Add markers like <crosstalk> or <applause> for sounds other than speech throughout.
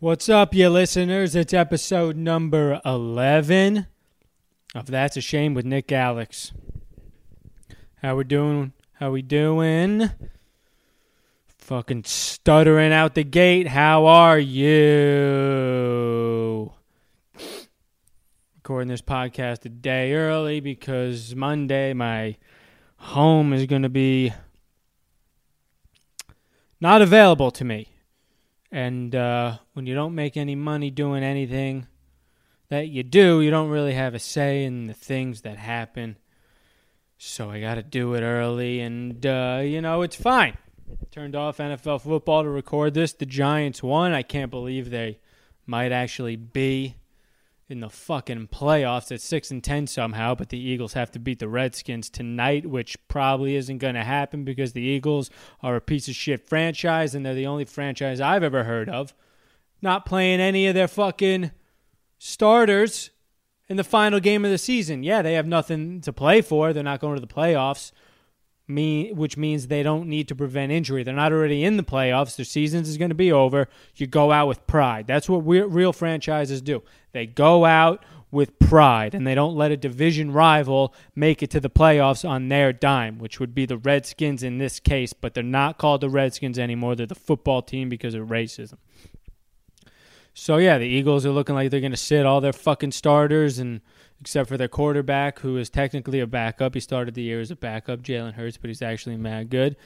What's up, you listeners? It's episode number 11 of That's a Shame with Nick Alex. How we doing? How we doing? Fucking stuttering out the gate. How are you? Recording this podcast a day early because Monday my home is going to be not available to me. And uh, when you don't make any money doing anything that you do, you don't really have a say in the things that happen. So I got to do it early, and uh, you know it's fine. Turned off NFL football to record this. The Giants won. I can't believe they might actually be in the fucking playoffs at six and ten somehow. But the Eagles have to beat the Redskins tonight, which probably isn't going to happen because the Eagles are a piece of shit franchise, and they're the only franchise I've ever heard of not playing any of their fucking starters in the final game of the season. Yeah, they have nothing to play for. They're not going to the playoffs, me, which means they don't need to prevent injury. They're not already in the playoffs. Their season is going to be over. You go out with pride. That's what real franchises do. They go out with pride and they don't let a division rival make it to the playoffs on their dime, which would be the Redskins in this case, but they're not called the Redskins anymore. They're the football team because of racism. So yeah, the Eagles are looking like they're going to sit all their fucking starters, and except for their quarterback, who is technically a backup. He started the year as a backup, Jalen Hurts, but he's actually mad good.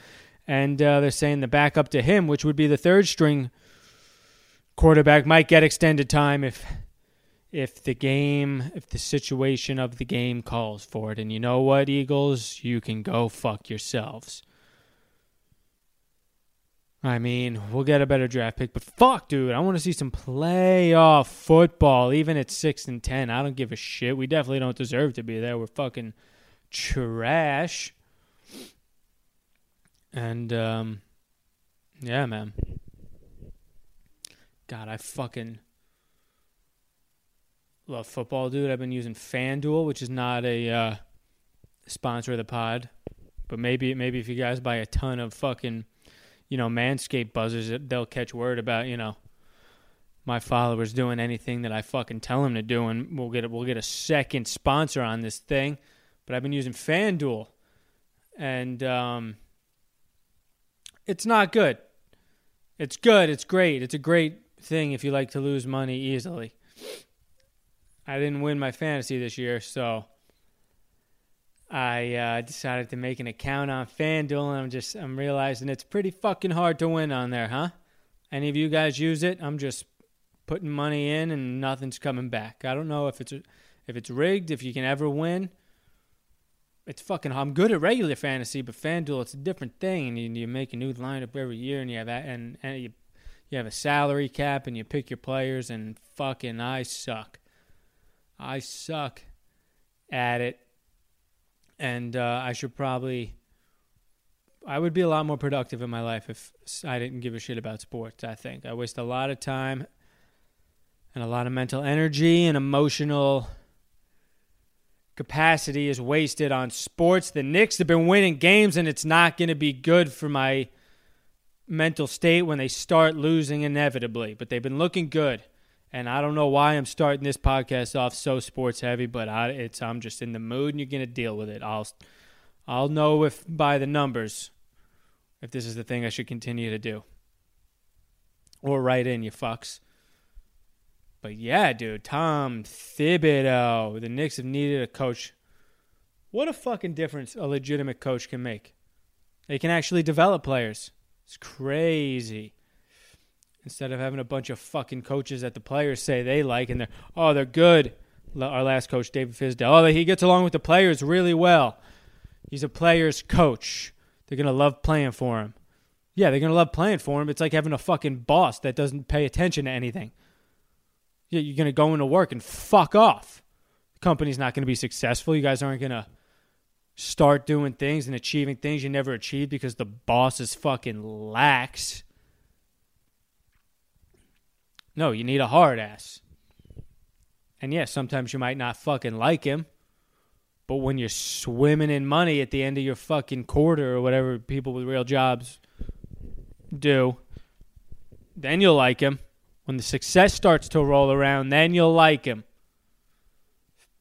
And uh, they're saying the backup to him, which would be the third string quarterback, might get extended time if if the game, if the situation of the game calls for it. And you know what, Eagles, you can go fuck yourselves. I mean, we'll get a better draft pick, but fuck, dude, I want to see some playoff football, even at six and ten. I don't give a shit. We definitely don't deserve to be there. We're fucking trash. And um, yeah, man. God, I fucking love football, dude. I've been using FanDuel, which is not a uh, sponsor of the pod, but maybe maybe if you guys buy a ton of fucking you know, Manscaped buzzers, they'll catch word about, you know, my followers doing anything that I fucking tell them to do, and we'll get a, we'll get a second sponsor on this thing. But I've been using FanDuel, and um, it's not good. It's good. It's great. It's a great thing if you like to lose money easily. I didn't win my fantasy this year, so I uh, decided to make an account on FanDuel, and I'm just I'm realizing it's pretty fucking hard to win on there, huh? Any of you guys use it? I'm just putting money in and nothing's coming back. I don't know if it's if it's rigged, if you can ever win. It's fucking. I'm good at regular fantasy, but FanDuel it's a different thing, and you, you make a new lineup every year, and you have that, and, and you you have a salary cap, and you pick your players, and fucking I suck. I suck at it and uh, I should probably. I would be a lot more productive in my life if I didn't give a shit about sports. I think I waste a lot of time and a lot of mental energy and emotional capacity is wasted on sports. The Knicks have been winning games, and it's not going to be good for my mental state when they start losing inevitably. But they've been looking good. And I don't know why I'm starting this podcast off so sports heavy, but I, it's I'm just in the mood, and you're gonna deal with it. I'll I'll know if by the numbers if this is the thing I should continue to do. Or write in, you fucks. But yeah, dude, Tom Thibodeau. The Knicks have needed a coach. What a fucking difference a legitimate coach can make. They can actually develop players. It's crazy instead of having a bunch of fucking coaches that the players say they like and they're oh they're good. Our last coach, David Fizdale, oh he gets along with the players really well. He's a player's coach. They're gonna love playing for him. Yeah, they're gonna love playing for him. It's like having a fucking boss that doesn't pay attention to anything. Yeah, you're gonna go into work and fuck off. The company's not gonna be successful. You guys aren't gonna start doing things and achieving things you never achieved because the boss is fucking lax. No, you need a hard ass. And yes, sometimes you might not fucking like him, but when you're swimming in money at the end of your fucking quarter or whatever people with real jobs do, then you'll like him. When the success starts to roll around, then you'll like him.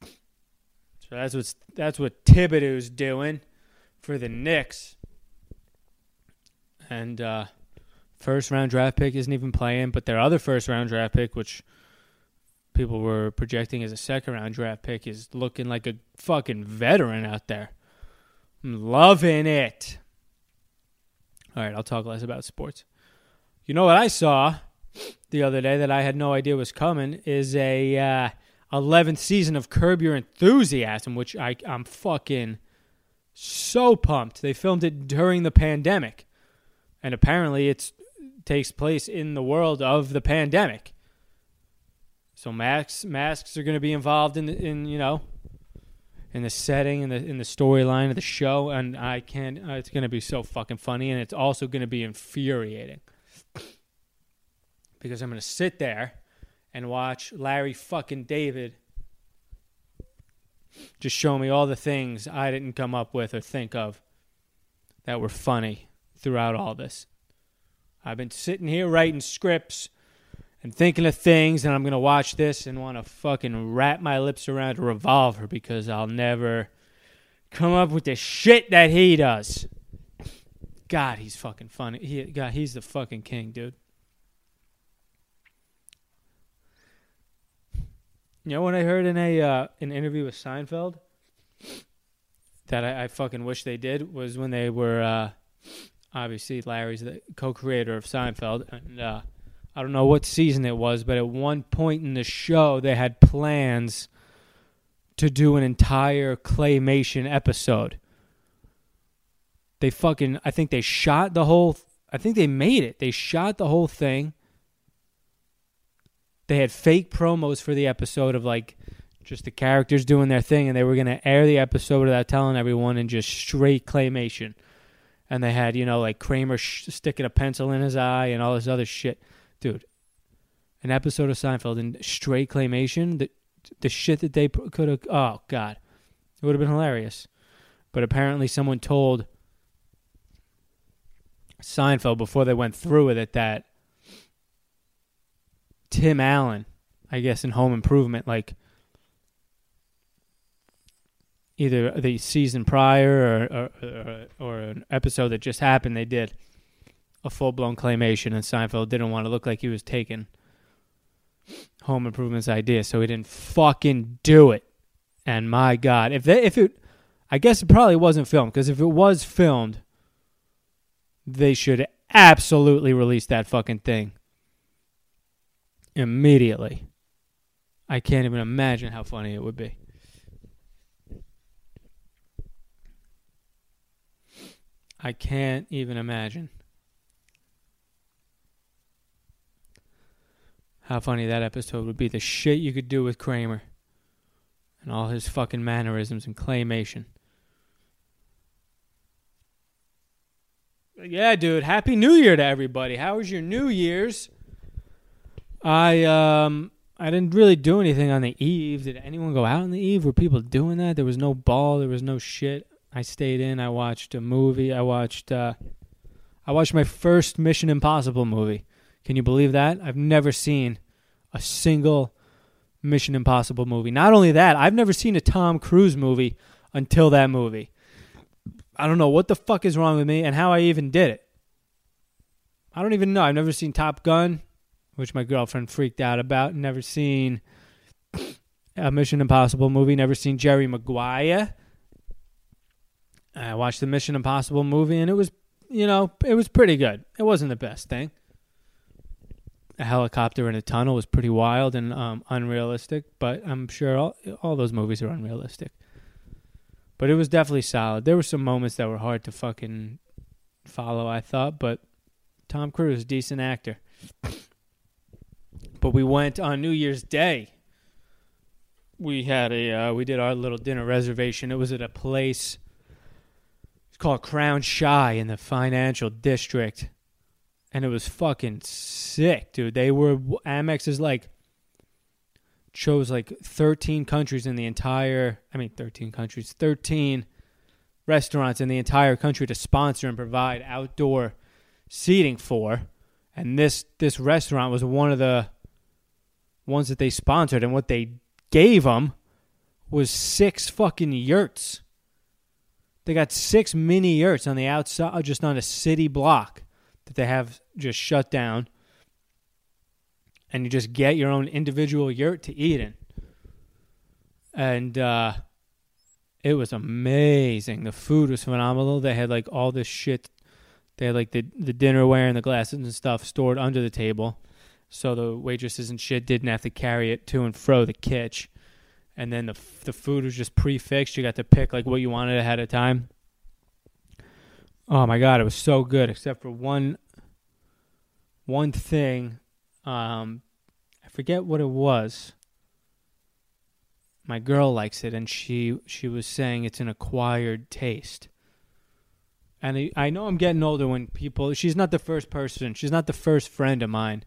So that's what that's what Thibodeau's doing for the Knicks. And uh, first round draft pick isn't even playing, but their other first round draft pick, which people were projecting as a second round draft pick, is looking like a fucking veteran out there. I'm loving it. All right, I'll talk less about sports. You know what I saw the other day that I had no idea was coming is a uh, 11th season of Curb Your Enthusiasm, which I, I'm fucking so pumped. They filmed it during the pandemic, and apparently it takes place in the world of the pandemic. So masks masks are going to be involved in in you know in the setting and the in the storyline of the show, and I can't. Uh, it's going to be so fucking funny, and it's also going to be infuriating because I'm going to sit there and watch Larry fucking David just show me all the things I didn't come up with or think of that were funny throughout all this. I've been sitting here writing scripts and thinking of things, and I'm going to watch this and want to fucking wrap my lips around a revolver because I'll never come up with the shit that he does. God, he's fucking funny. He, God, he's the fucking king, dude. You know what I heard in a uh, an interview with Seinfeld that I, I, fucking wish they did was when they were uh, obviously Larry's the co-creator of Seinfeld, and uh, I don't know what season it was, but at one point in the show they had plans to do an entire claymation episode. They fucking I think they shot the whole I think they made it. They shot the whole thing they had fake promos for the episode of like just the characters doing their thing, and they were going to air the episode without telling everyone and just straight claymation. And they had, you know, like Kramer sh- sticking a pencil in his eye and all this other shit. Dude, an episode of Seinfeld in straight claymation, the, the shit that they could have, oh, God. It would have been hilarious. But apparently, someone told Seinfeld before they went through with it that Tim Allen, I guess, in Home Improvement, like either the season prior or, or, or, an episode that just happened, they did a full blown claymation, and Seinfeld didn't want to look like he was taking Home Improvement's idea, so he didn't fucking do it. And my God, if they, if it, I guess it probably wasn't filmed because if it was filmed, they should absolutely release that fucking thing immediately. I can't even imagine how funny it would be. I can't even imagine how funny that episode would be. The shit you could do with Kramer and all his fucking mannerisms and claymation. Yeah, dude. Happy New Year to everybody. How was your New Year's? I um I didn't really do anything on the eve. Did anyone go out on the eve? Were people doing that? There was no ball. There was no shit. I stayed in. I watched a movie. I watched uh, I watched my first Mission Impossible movie. Can you believe that? I've never seen a single Mission Impossible movie. Not only that, I've never seen a Tom Cruise movie until that movie. I don't know what the fuck is wrong with me and how I even did it. I don't even know. I've never seen Top Gun which my girlfriend freaked out about. Never seen a Mission Impossible movie. Never seen Jerry Maguire. I watched the Mission Impossible movie, and it was, you know, it was pretty good. It wasn't the best thing. A helicopter in a tunnel was pretty wild and um, unrealistic, but I'm sure all all those movies are unrealistic. But it was definitely solid. There were some moments that were hard to fucking follow, I thought, but Tom Cruise, decent actor. But we went on New Year's Day. We had a uh, we did our little dinner reservation. It was at a place. Called Crown Shy in the financial district, and it was fucking sick, dude. They were Amex is like chose like 13 countries in the entire I mean 13 countries, 13 restaurants in the entire country to sponsor and provide outdoor seating for. And this this restaurant was one of the ones that they sponsored, and what they gave them was six fucking yurts. They got six mini yurts on the outside, just on a city block that they have just shut down. And you just get your own individual yurt to eat in. And uh, it was amazing. The food was phenomenal. They had like all this shit. They had like the, the dinnerware and the glasses and stuff stored under the table. So the waitresses and shit didn't have to carry it to and fro the kitch and then the the food was just prefixed. You got to pick like what you wanted ahead of time. Oh my god, it was so good, except for one one thing. Um, I forget what it was. My girl likes it, and she she was saying it's an acquired taste. And I, I know I'm getting older when people. She's not the first person. She's not the first friend of mine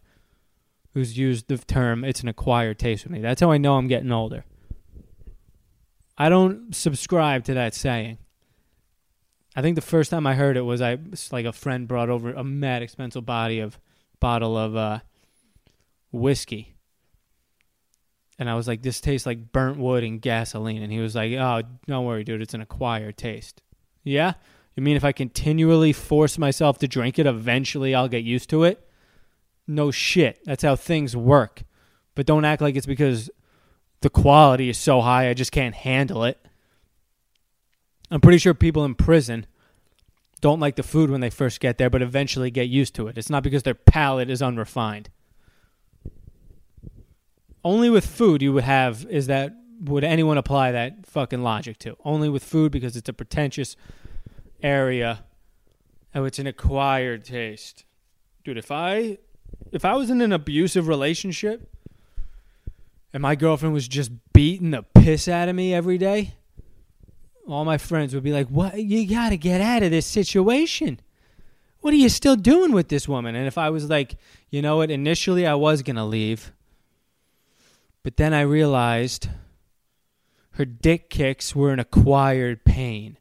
who's used the term "it's an acquired taste" with me. That's how I know I'm getting older. I don't subscribe to that saying. I think the first time I heard it was I like a friend brought over a mad expensive body of bottle of uh, whiskey. And I was like, this tastes like burnt wood and gasoline. And he was like, oh, don't worry, dude. It's an acquired taste. Yeah? You mean if I continually force myself to drink it, eventually I'll get used to it? No shit. That's how things work. But don't act like it's because the quality is so high I just can't handle it. I'm pretty sure people in prison don't like the food when they first get there, but eventually get used to it. It's not because their palate is unrefined. Only with food you would have is that would anyone apply that fucking logic to? Only with food because it's a pretentious area. Oh, it's an acquired taste. Dude, if I if I was in an abusive relationship and my girlfriend was just beating the piss out of me every day, all my friends would be like, "What? You got to get out of this situation. What are you still doing with this woman?" And if I was like, "You know what? Initially I was to leave, but then I realized her dick kicks were an acquired pain."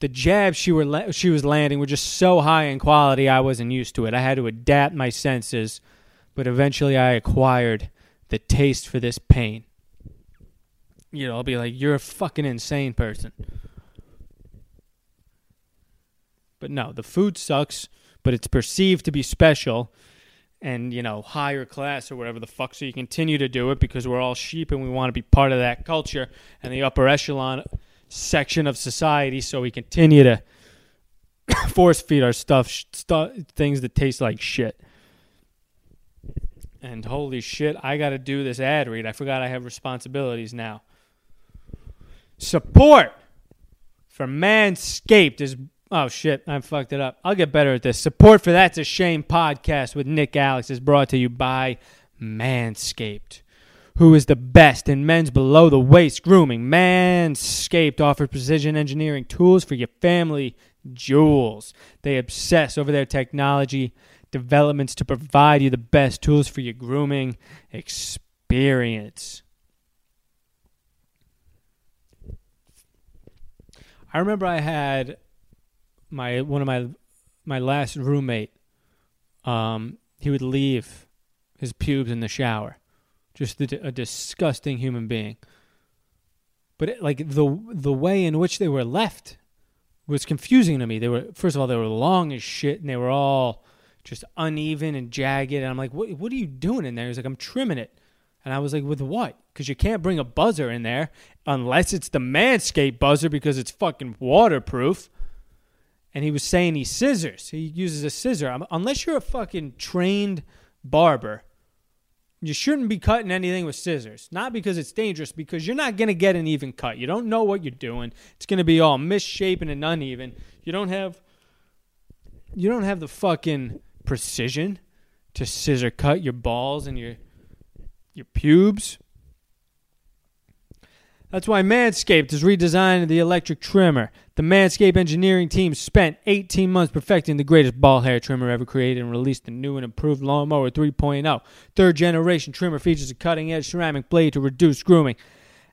The jabs she were la- she was landing were just so high in quality I wasn't used to it. I had to adapt my senses, but eventually I acquired the taste for this pain. You know, I'll be like, you're a fucking insane person. But no, the food sucks, but it's perceived to be special and, you know, higher class or whatever the fuck. So you continue to do it because we're all sheep and we want to be part of that culture and the upper echelon section of society. So we continue to <coughs> force feed our stuff, stuff things that taste like shit. And holy shit, I got to do this ad read. I forgot I have responsibilities now. Support for Manscaped is. Oh shit, I fucked it up. I'll get better at this. Support for That's a Shame podcast with Nick Alex is brought to you by Manscaped, who is the best in men's below the waist grooming. Manscaped offers precision engineering tools for your family jewels. They obsess over their technology developments to provide you the best tools for your grooming experience. I remember I had my one of my my last roommate. Um, he would leave his pubes in the shower, just a, a disgusting human being. But it, like the the way in which they were left was confusing to me. They were first of all they were long as shit, and they were all just uneven and jagged. And I'm like, what, what are you doing in there? He's like, I'm trimming it. And I was like, with what? Because you can't bring a buzzer in there unless it's the Manscaped buzzer because it's fucking waterproof. And he was saying he scissors. He uses a scissor. Um, unless you're a fucking trained barber, you shouldn't be cutting anything with scissors. Not because it's dangerous, because you're not going to get an even cut. You don't know what you're doing. It's going to be all misshapen and uneven. You don't have you don't have the fucking precision to scissor cut your balls and your your pubes. That's why Manscaped is redesigning the electric trimmer. The Manscaped engineering team spent 18 months perfecting the greatest ball hair trimmer ever created and released the new and improved Lawnmower 3.0. Third generation trimmer features a cutting edge ceramic blade to reduce grooming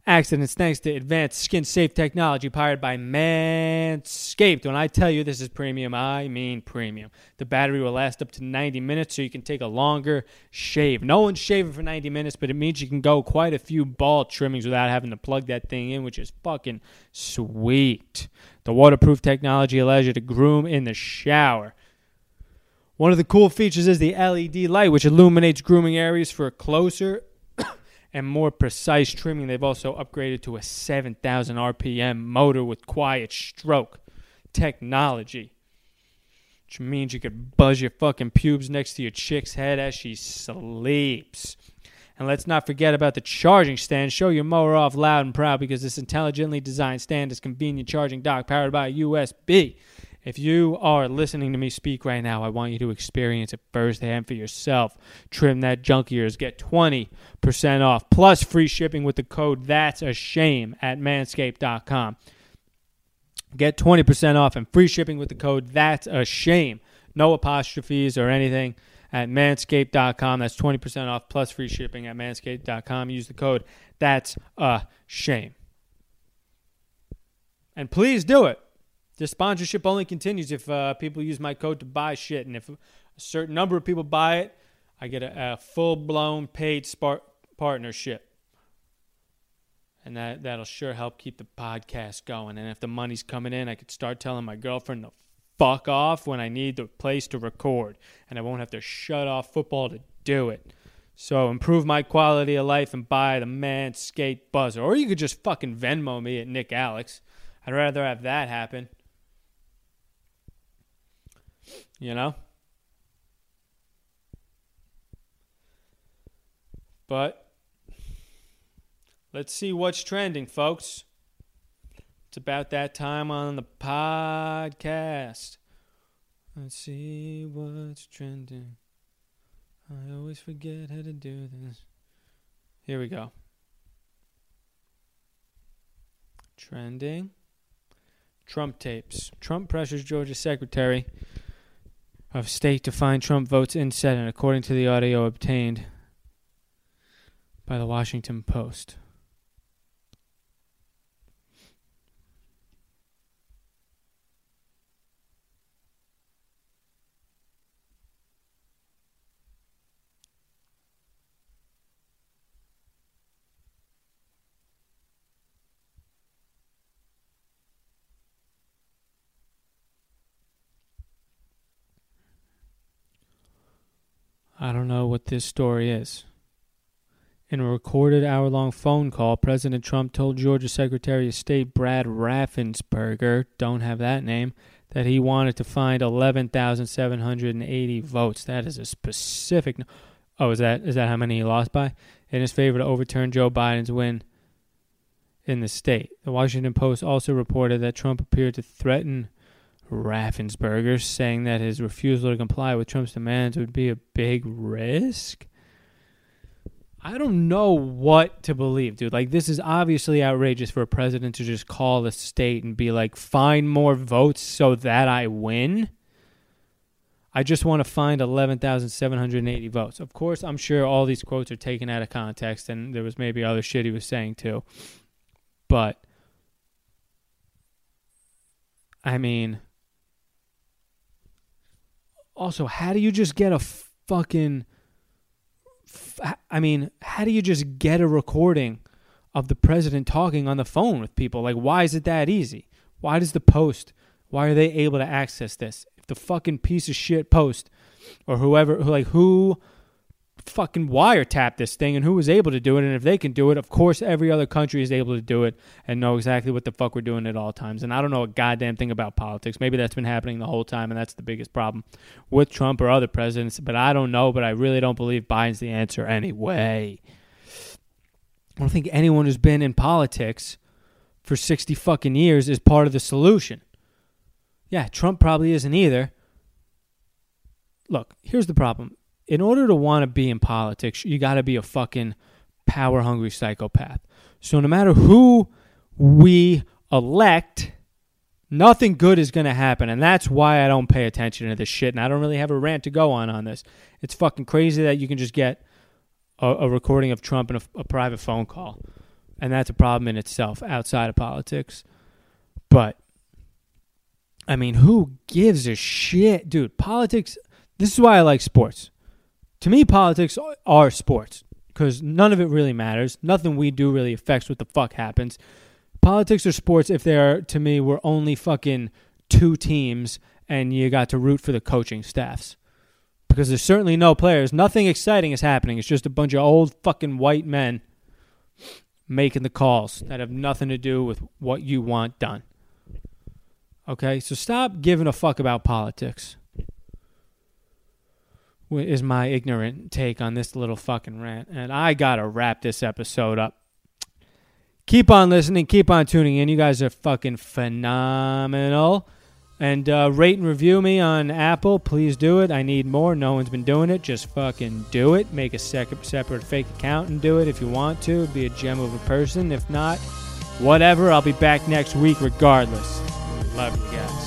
accidents thanks to advanced skin safe technology powered by Manscaped. When I tell you this is premium, I mean premium. The battery will last up to 90 minutes so you can take a longer shave. No one's shaving for 90 minutes, but it means you can go quite a few ball trimmings without having to plug that thing in, which is fucking sweet. The waterproof technology allows you to groom in the shower. One of the cool features is the LED light, which illuminates grooming areas for a closer and more precise trimming. They've also upgraded to a 7,000 RPM motor with quiet stroke technology, which means you could buzz your fucking pubes next to your chick's head as she sleeps. And let's not forget about the charging stand. Show your mower off loud and proud because this intelligently designed stand is convenient charging dock powered by USB. If you are listening to me speak right now, I want you to experience it firsthand for yourself. Trim that junk ears. Get 20% off plus free shipping with the code That's a Shame at manscaped.com. Get 20% off and free shipping with the code That's a Shame. No apostrophes or anything at manscaped.com. That's 20% off plus free shipping at manscaped.com. Use the code That's a Shame. And please do it. The sponsorship only continues if uh, people use my code to buy shit, and if a certain number of people buy it, I get a, a full blown paid partnership, and that that'll sure help keep the podcast going. And if the money's coming in, I could start telling my girlfriend to fuck off when I need the place to record, and I won't have to shut off football to do it. So improve my quality of life and buy the Manscaped buzzer, or you could just fucking Venmo me at Nick Alex. I'd rather have that happen. You know? But let's see what's trending, folks. It's about that time on the podcast. Let's see what's trending. I always forget how to do this. Here we go. Trending. Trump tapes. Trump pressures Georgia secretary of state to find Trump votes in Senate, according to the audio obtained by the Washington Post. I don't know what this story is. In a recorded hour long phone call, President Trump told Georgia Secretary of State Brad Raffensperger, don't have that name, that he wanted to find 11,780 votes. That is a specific. Oh, is that is that how many he lost by? In his favor to overturn Joe Biden's win in the state. The Washington Post also reported that Trump appeared to threaten Raffensperger, saying that his refusal to comply with Trump's demands would be a big risk. I don't know what to believe, dude. Like, this is obviously outrageous for a president to just call the state and be like, find more votes so that I win. I just want to find 11,780 votes. Of course, I'm sure all these quotes are taken out of context, and there was maybe other shit he was saying too. But, I mean, also, how do you just get a fucking. I mean, how do you just get a recording of the president talking on the phone with people? Like, why is it that easy? Why does the Post, why are they able to access this? If the fucking piece of shit Post or whoever, like, who fucking wiretap this thing and who was able to do it. And if they can do it, of course, every other country is able to do it and know exactly what the fuck we're doing at all times. And I don't know a goddamn thing about politics. Maybe that's been happening the whole time, and that's the biggest problem with Trump or other presidents. But I don't know, but I really don't believe Biden's the answer anyway. I don't think anyone who's been in politics for 60 fucking years is part of the solution. Yeah, Trump probably isn't either. Look, here's the problem in order to want to be in politics, you got to be a fucking power hungry psychopath. So no matter who we elect, nothing good is going to happen. And that's why I don't pay attention to this shit. And I don't really have a rant to go on on this. It's fucking crazy that you can just get a, a recording of Trump in a, a private phone call. And that's a problem in itself outside of politics. But, I mean, who gives a shit? Dude, politics, this is why I like sports. To me, politics are sports because none of it really matters. Nothing we do really affects what the fuck happens. Politics are sports if they are, to me, we're only fucking two teams and you got to root for the coaching staffs. Because there's certainly no players. Nothing exciting is happening. It's just a bunch of old fucking white men making the calls that have nothing to do with what you want done. Okay, so stop giving a fuck about politics. Is my ignorant take on this little fucking rant. And I gotta wrap this episode up. Keep on listening, keep on tuning in. You guys are fucking phenomenal. And uh, rate and review me on Apple. Please do it. I need more. No one's been doing it. Just fucking do it. Make a sec- separate fake account and do it if you want to. Be a gem of a person. If not, whatever. I'll be back next week regardless. Love you guys.